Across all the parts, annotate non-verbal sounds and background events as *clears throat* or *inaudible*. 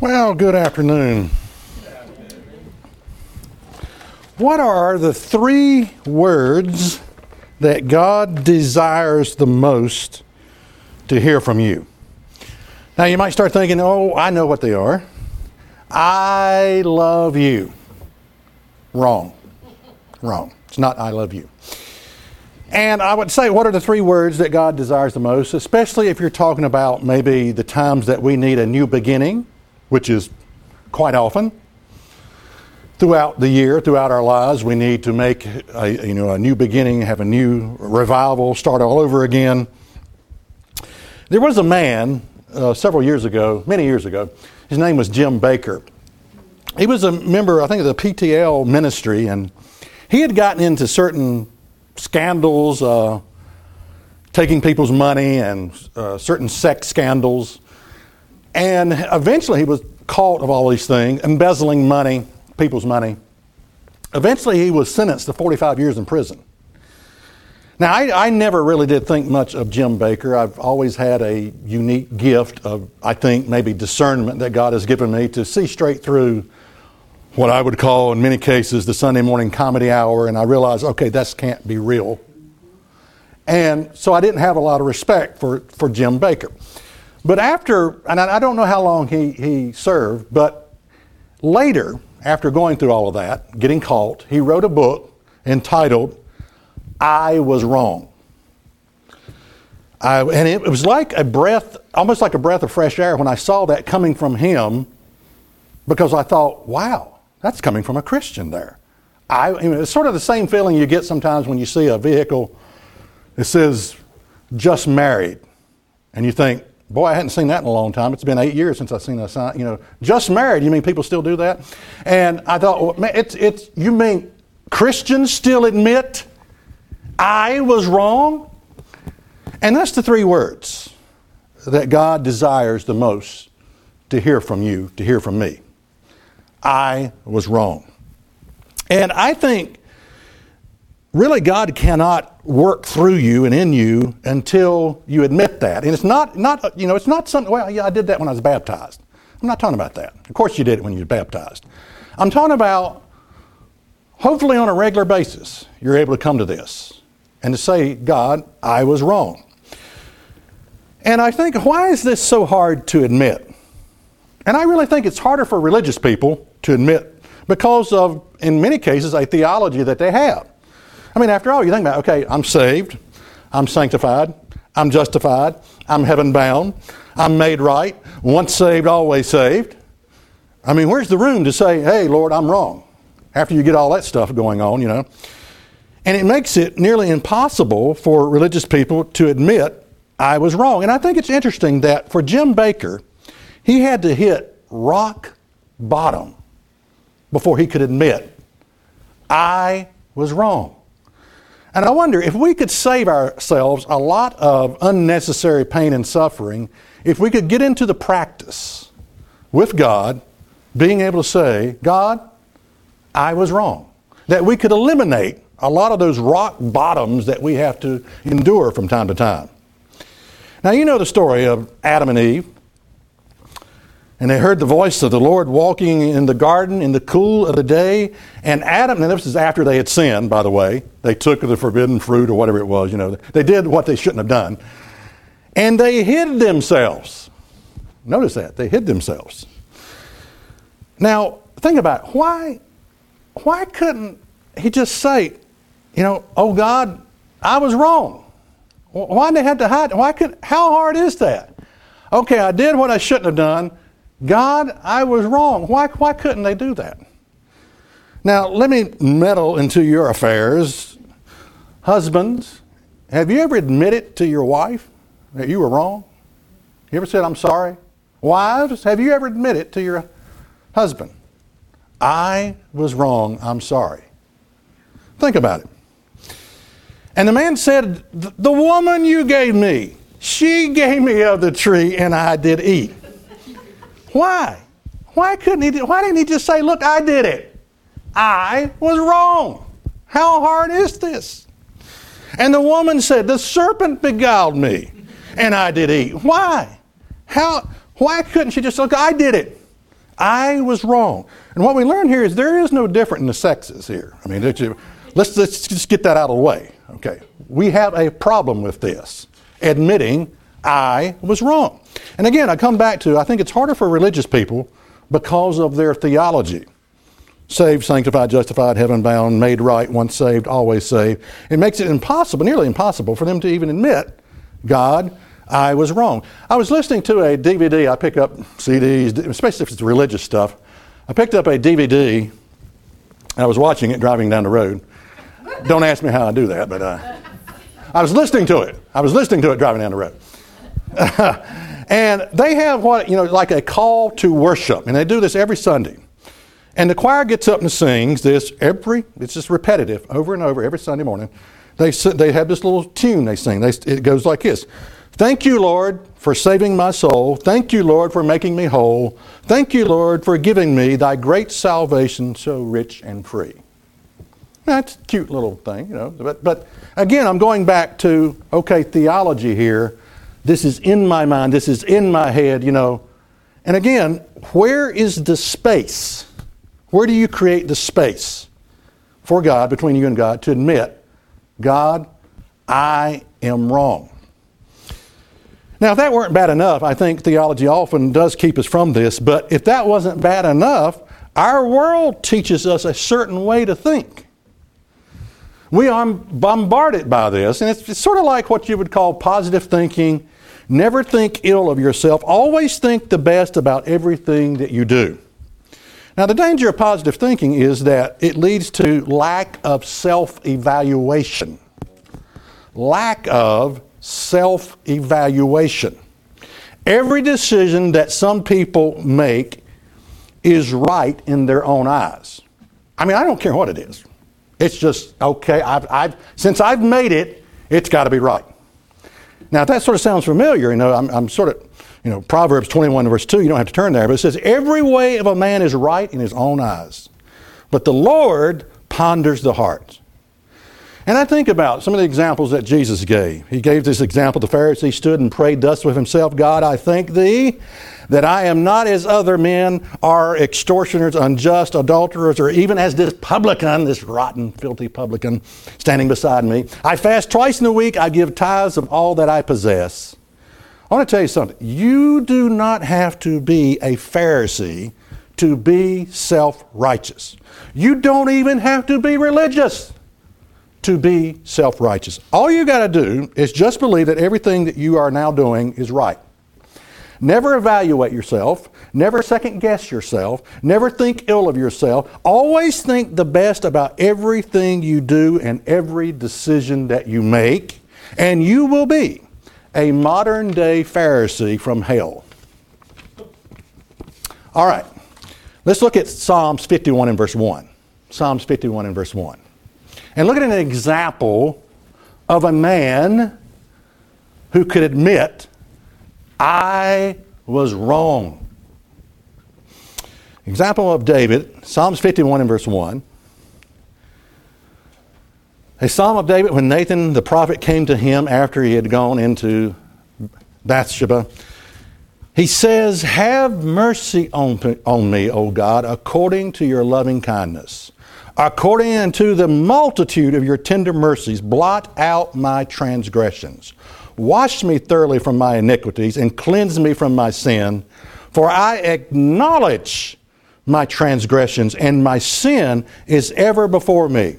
Well, good afternoon. What are the three words that God desires the most to hear from you? Now, you might start thinking, oh, I know what they are. I love you. Wrong. Wrong. It's not I love you. And I would say, what are the three words that God desires the most, especially if you're talking about maybe the times that we need a new beginning, which is quite often. Throughout the year, throughout our lives, we need to make a, you know, a new beginning, have a new revival, start all over again. There was a man uh, several years ago, many years ago, his name was Jim Bakker. He was a member, I think, of the PTL ministry, and he had gotten into certain scandals, uh, taking people's money, and uh, certain sex scandals. And eventually he was caught of all these things, embezzling money, people's money. Eventually he was sentenced to 45 years in prison. Now, I, I, never really did think much of Jim Bakker. I've always had a unique gift of, I think, maybe discernment that God has given me to see straight through what I would call, in many cases, the Sunday morning comedy hour, and I realized, okay, this can't be real. And so I didn't have a lot of respect for, for Jim Bakker. But after, and I don't know how long he, he served, but later, after going through all of that, getting caught, he wrote a book entitled, I Was Wrong. I, and it was like a breath, almost like a breath of fresh air when I saw that coming from him because I thought, wow, that's coming from a Christian there. I, it's sort of the same feeling you get sometimes when you see a vehicle that says just married. And you think, boy, I hadn't seen that in a long time. It's been eight years since I've seen a sign, you know, just married. You mean people still do that? And I thought, well, man, it's, it's, you mean Christians still admit I was wrong? And that's the three words that God desires the most to hear from you, to hear from me. I was wrong. And I think really God cannot work through you and in you until you admit that. And it's not, not you know, it's not something, well, yeah, I did that when I was baptized. I'm not talking about that. Of course you did it when you were baptized. I'm talking about hopefully on a regular basis, you're able to come to this and to say, God, I was wrong. And I think, why is this so hard to admit? And I really think it's harder for religious people to admit because of, in many cases, a theology that they have. I mean, after all, you think about, okay, I'm saved, I'm sanctified, I'm justified, I'm heaven bound, I'm made right, once saved, always saved. I mean, where's the room to say, hey, Lord, I'm wrong? After you get all that stuff going on, you know. And it makes it nearly impossible for religious people to admit I was wrong. And I think it's interesting that for Jim Bakker, he had to hit rock bottom before he could admit, I was wrong. And I wonder if we could save ourselves a lot of unnecessary pain and suffering if we could get into the practice with God, being able to say, God, I was wrong. That we could eliminate a lot of those rock bottoms that we have to endure from time to time. Now, you know the story of Adam and Eve. And they heard the voice of the Lord walking in the garden in the cool of the day. And Adam, and this is after they had sinned, by the way. They took the forbidden fruit or whatever it was, you know. They did what they shouldn't have done. And they hid themselves. Notice that. They hid themselves. Now, think about it. Why, why couldn't he just say, you know, oh God, I was wrong? Why did they have to hide? Why could, how hard is that? Okay, I did what I shouldn't have done. God, I was wrong. Why, why couldn't they do that? Now, let me meddle into your affairs. Husbands, have you ever admitted to your wife that you were wrong? You ever said, I'm sorry? Wives, have you ever admitted to your husband, I was wrong, I'm sorry? Think about it. And the man said, The woman you gave me, she gave me of the tree and I did eat. Why? Why couldn't he? Why didn't he just say, "Look, I did it. I was wrong. How hard is this?" And the woman said, "The serpent beguiled me, and I did eat." Why? How? Why couldn't she just look? I did it. I was wrong. And what we learn here is there is no different in the sexes here. I mean, let's, let's just get that out of the way. Okay. We have a problem with this, admitting I was wrong. And again, I come back to I think it's harder for religious people because of their theology. Saved, sanctified, justified, heaven bound, made right, once saved, always saved. It makes it impossible, nearly impossible, for them to even admit, God, I was wrong. I was listening to a DVD. I pick up CDs, especially if it's religious stuff. I picked up a DVD. And I was watching it driving down the road. Don't ask me how I do that, but uh, I was listening to it. I was listening to it driving down the road. *laughs* and they have what, you know, like a call to worship. And they do this every Sunday. And the choir gets up and sings this every, it's just repetitive over and over every Sunday morning. They, they have this little tune they sing. They, it goes like this Thank you, Lord, for saving my soul. Thank you, Lord, for making me whole. Thank you, Lord, for giving me thy great salvation so rich and free. That's a cute little thing, you know. But, but again, I'm going back to, okay, theology here. This is in my mind, this is in my head, you know. And again, where is the space? Where do you create the space for God, between you and God, to admit, God, I am wrong? Now, if that weren't bad enough, I think theology often does keep us from this, but if that wasn't bad enough, our world teaches us a certain way to think. We are bombarded by this, and it's, sort of like what you would call positive thinking. Never think ill of yourself, always think the best about everything that you do. Now, the danger of positive thinking is that it leads to lack of self evaluation. Lack of self evaluation. Every decision that some people make is right in their own eyes. I mean, I don't care what it is. It's just, okay, I've, I've, since I've made it, it's got to be right. Now, if that sort of sounds familiar, you know, I'm, I'm sort of, you know, Proverbs 21, verse 2, you don't have to turn there, but it says, Every way of a man is right in his own eyes, but the Lord ponders the heart. And I think about some of the examples that Jesus gave. He gave this example the Pharisee stood and prayed thus with himself God, I thank thee that I am not as other men are extortioners, unjust, adulterers, or even as this publican, this rotten, filthy publican standing beside me. I fast twice in a week, I give tithes of all that I possess. I want to tell you something. You do not have to be a Pharisee to be self righteous. You don't even have to be religious to be self righteous. All you got to do is just believe that everything that you are now doing is right. Never evaluate yourself. Never second guess yourself. Never think ill of yourself. Always think the best about everything you do and every decision that you make, and you will be a modern day Pharisee from hell. All right, let's look at Psalms 51 and verse 1. Psalms 51 and verse 1. And look at an example of a man who could admit I was wrong. Example of David, Psalms 51 and verse 1. A psalm of David when Nathan the prophet came to him after he had gone into Bathsheba. He says, Have mercy on, on me, O God, according to your loving kindness. According unto the multitude of your tender mercies, blot out my transgressions. Wash me thoroughly from my iniquities and cleanse me from my sin. For I acknowledge my transgressions, and my sin is ever before me.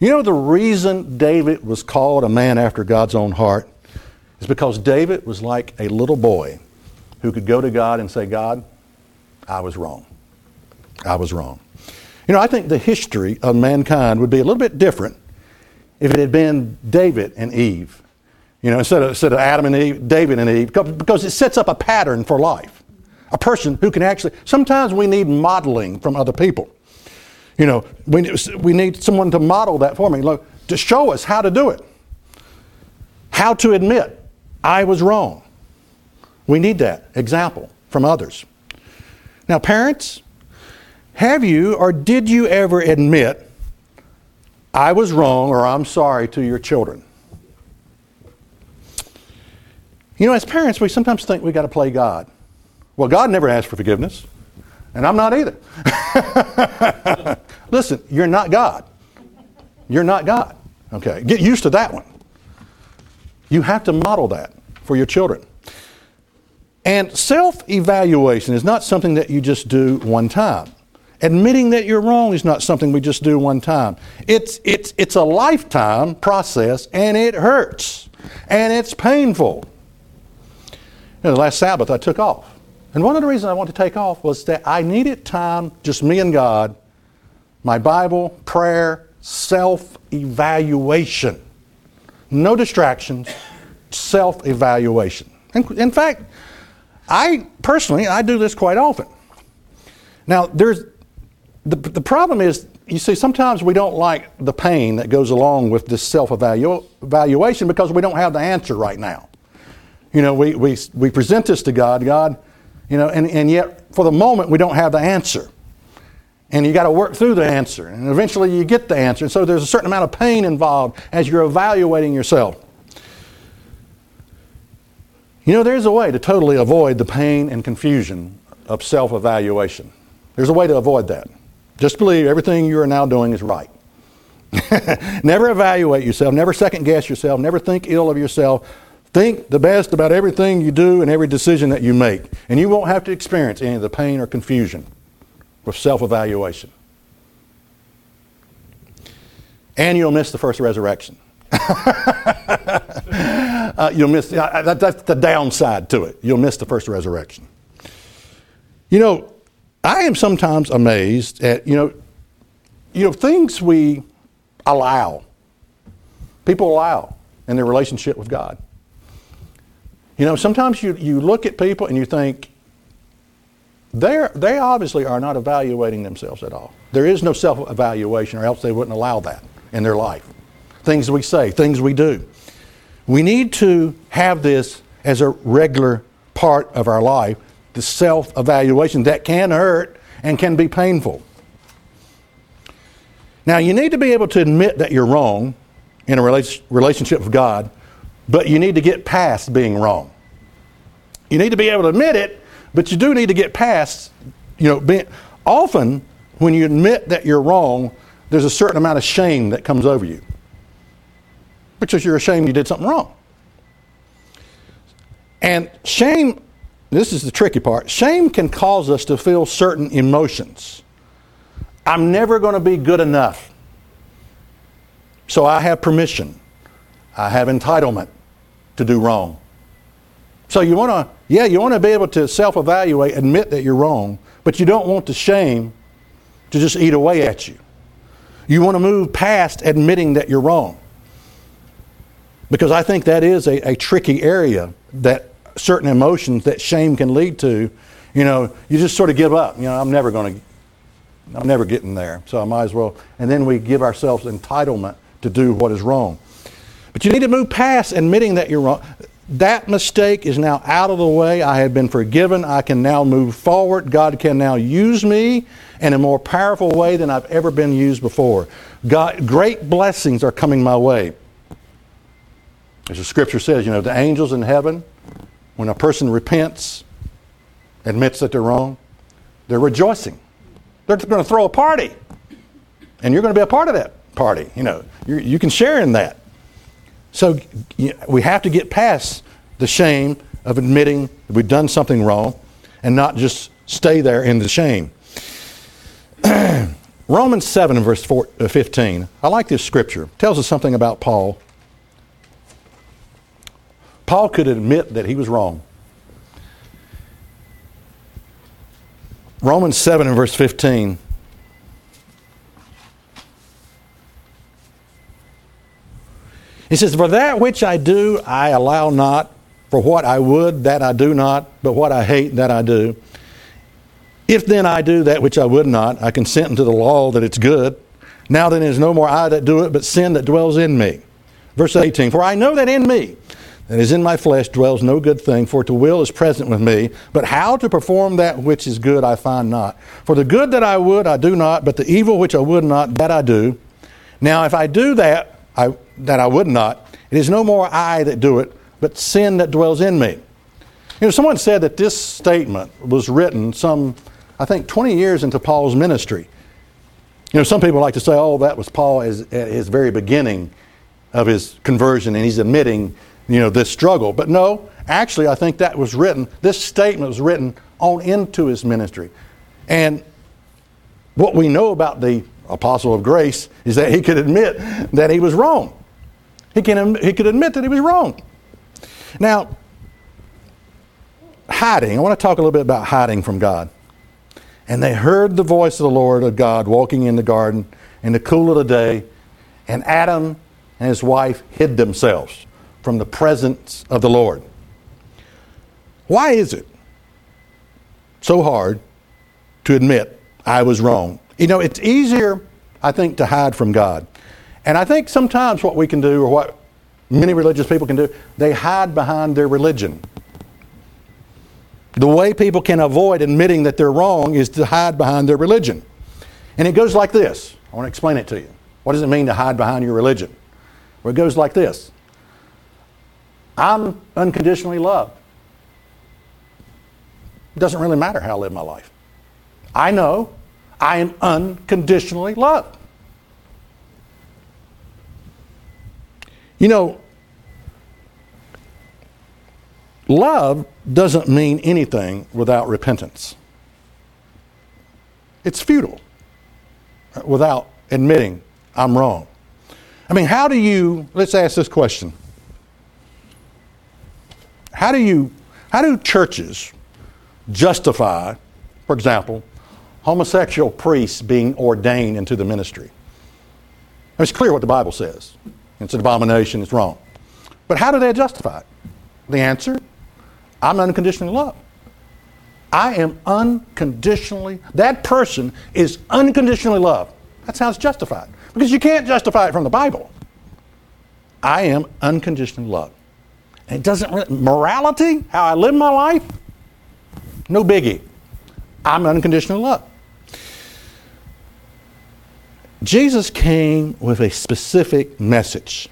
You know the reason David was called a man after God's own heart is because David was like a little boy who could go to God and say, God, I was wrong. I was wrong. You know, I think the history of mankind would be a little bit different if it had been David and Eve you know, instead of, instead of Adam and Eve, David and Eve, because it sets up a pattern for life. A person who can actually, sometimes we need modeling from other people. You know, we, we need someone to model that for me, look, to show us how to do it, how to admit I was wrong. We need that example from others. Now, parents, have you or did you ever admit I was wrong or I'm sorry to your children? You know, as parents, we sometimes think we got to play God. Well, God never asked for forgiveness, and I'm not either. *laughs* Listen, you're not God. You're not God. Okay, get used to that one. You have to model that for your children. And self evaluation is not something that you just do one time. Admitting that you're wrong is not something we just do one time. It's, it's, it's a lifetime process and it hurts and it's painful. You know, the last Sabbath I took off. And one of the reasons I wanted to take off was that I needed time, just me and God, my Bible, prayer, self evaluation. No distractions, self evaluation. In fact, I personally, I do this quite often. Now, there's the, the problem is, you see, sometimes we don't like the pain that goes along with this self evaluation because we don't have the answer right now. You know, we, we, we present this to God, God, you know, and, and yet for the moment we don't have the answer. And you got to work through the answer. And eventually you get the answer. And so there's a certain amount of pain involved as you're evaluating yourself. You know, there's a way to totally avoid the pain and confusion of self evaluation. There's a way to avoid that. Just believe everything you are now doing is right. *laughs* never evaluate yourself, never second guess yourself, never think ill of yourself. Think the best about everything you do and every decision that you make. And you won't have to experience any of the pain or confusion with self evaluation. And you'll miss the first resurrection. *laughs* uh, you'll miss, uh, that, that's the downside to it. You'll miss the first resurrection. You know, I am sometimes amazed at, you know, you know, things we allow, people allow in their relationship with God. You know, sometimes you, you look at people and you think, they they obviously are not evaluating themselves at all. There is no self evaluation, or else they wouldn't allow that in their life. Things we say, things we do. We need to have this as a regular part of our life the self evaluation that can hurt and can be painful. Now, you need to be able to admit that you're wrong in a relationship with God, but you need to get past being wrong. You need to be able to admit it, but you do need to get past, you know, being, often when you admit that you're wrong, there's a certain amount of shame that comes over you because you're ashamed you did something wrong. And shame this is the tricky part. Shame can cause us to feel certain emotions. I'm never going to be good enough. So I have permission. I have entitlement to do wrong. So you want to, yeah, you want to be able to self evaluate, admit that you're wrong, but you don't want the shame to just eat away at you. You want to move past admitting that you're wrong. Because I think that is a, a tricky area that certain emotions that shame can lead to, you know, you just sort of give up. You know, I'm never going to, I'm never getting there, so I might as well. And then we give ourselves entitlement to do what is wrong. But you need to move past admitting that you're wrong. That mistake is now out of the way. I have been forgiven. I can now move forward. God can now use me in a more powerful way than I've ever been used before. God, great blessings are coming my way. As the scripture says, you know, the angels in heaven when a person repents, admits that they're wrong, they're rejoicing. They're going to throw a party. And you're going to be a part of that party. You know, you can share in that. So you we have to get past the shame of admitting we've done something wrong and not just stay there in the shame. *clears throat* Romans 7 verse 4, uh, 15. I like this scripture. It tells us something about Paul Paul could admit that he was wrong. Romans 7 and verse 15. He says, For that which I do, I allow not. For what I would, that I do not. But what I hate, that I do. If then I do that which I would not, I consent unto the law that it's good. Now then is no more I that do it, but sin that dwells in me. Verse 18 For I know that in me, that is in my flesh dwells no good thing, for to will is present with me, but how to perform that which is good I find not. For the good that I would I do not, but the evil which I would not, that I do. Now if I do that I, that I would not, it is no more I that do it, but sin that dwells in me. You know, someone said that this statement was written some, I think, 20 years into Paul's ministry. You know, some people like to say, oh, that was Paul as, at his very beginning of his conversion, and he's admitting, you know, this struggle. But no, actually, I think that was written, this statement was written on into his ministry. And what we know about the apostle of grace is that he could admit that he was wrong. He, can, he could admit that he was wrong. Now, hiding, I want to talk a little bit about hiding from God. And they heard the voice of the Lord of God walking in the garden in the cool of the day, and Adam and his wife hid themselves from the presence of the Lord. Why is it so hard to admit I was wrong? You know, it's easier, I think, to hide from God. And I think sometimes what we can do, or what many religious people can do, they hide behind their religion. The way people can avoid admitting that they're wrong is to hide behind their religion. And it goes like this. I want to explain it to you. What does it mean to hide behind your religion? Well, it goes like this I'm unconditionally loved. It doesn't really matter how I live my life. I know I am unconditionally loved. You know, Love doesn't mean anything without repentance. It's futile uh, without admitting I'm wrong. I mean, how do you, let's ask this question. How do you, how do churches justify, for example, homosexual priests being ordained into the ministry? It's clear what the Bible says. It's an abomination, it's wrong. But how do they justify it? The answer I'm unconditionally loved. I am unconditionally, that person is unconditionally loved. That's how it's justified. Because you can't justify it from the Bible. I am unconditionally loved. It doesn't really, morality, how I live my life, no biggie. I'm unconditional love. Jesus came with a specific message.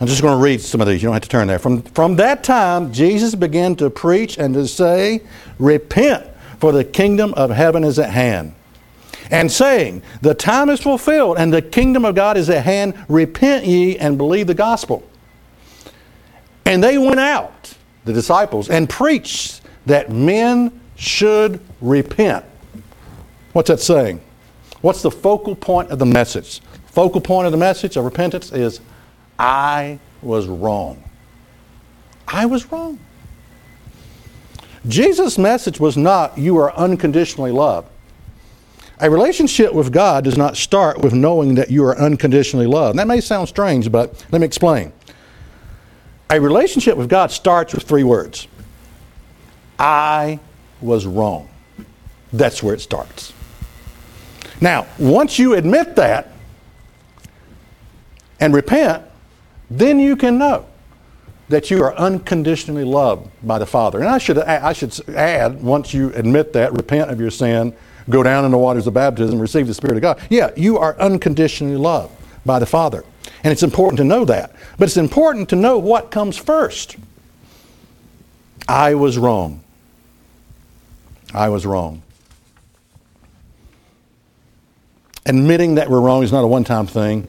I'm just going to read some of these. You don't have to turn there. From, from that time, Jesus began to preach and to say, Repent, for the kingdom of heaven is at hand. And saying, The time is fulfilled, and the kingdom of God is at hand. Repent ye and believe the gospel. And they went out, the disciples, and preached that men should repent. What's that saying? What's the focal point of the message? Focal point of the message of repentance is I was wrong. I was wrong. Jesus' message was not, you are unconditionally loved. A relationship with God does not start with knowing that you are unconditionally loved. That may sound strange, but let me explain. A relationship with God starts with three words I was wrong. That's where it starts. Now, once you admit that and repent, then you can know that you are unconditionally loved by the Father. And I should, I should add, once you admit that, repent of your sin, go down in the waters of baptism, receive the Spirit of God. Yeah, you are unconditionally loved by the Father. And it's important to know that. But it's important to know what comes first. I was wrong. I was wrong. Admitting that we're wrong is not a one time thing.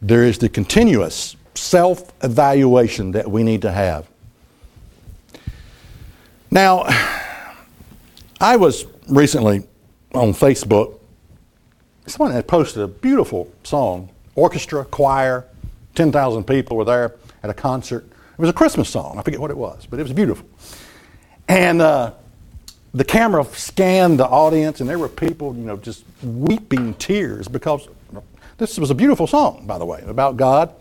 There is the continuous self evaluation that we need to have. Now, I was recently on Facebook. Someone had posted a beautiful song, orchestra, choir, 10,000 people were there at a concert. It was a Christmas song. I forget what it was, but it was beautiful. And uh, the camera scanned the audience, and there were people, you know, just weeping tears because this was a beautiful song, by the way, about God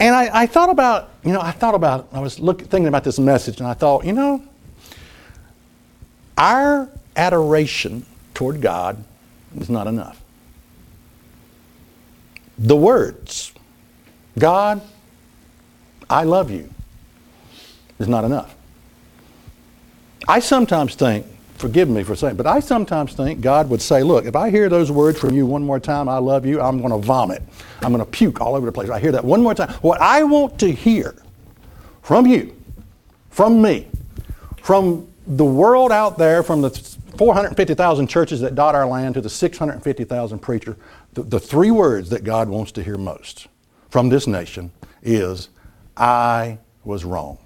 and I, I, thought about, you know, I thought about, I was look, thinking about this message, and I thought, you know, our adoration toward God is not enough. The words, God, I love you, is not enough. I sometimes think forgive me for saying, but I sometimes think God would say, look, if I hear those words from you one more time, I love you, I'm going to vomit. I'm going to puke all over the place. I hear that one more time. What I want to hear from you, from me, from the world out there, from the 450,000 churches that dot our land to the 650,000 preachers, the, the three words that God wants to hear most from this nation is, I was wrong.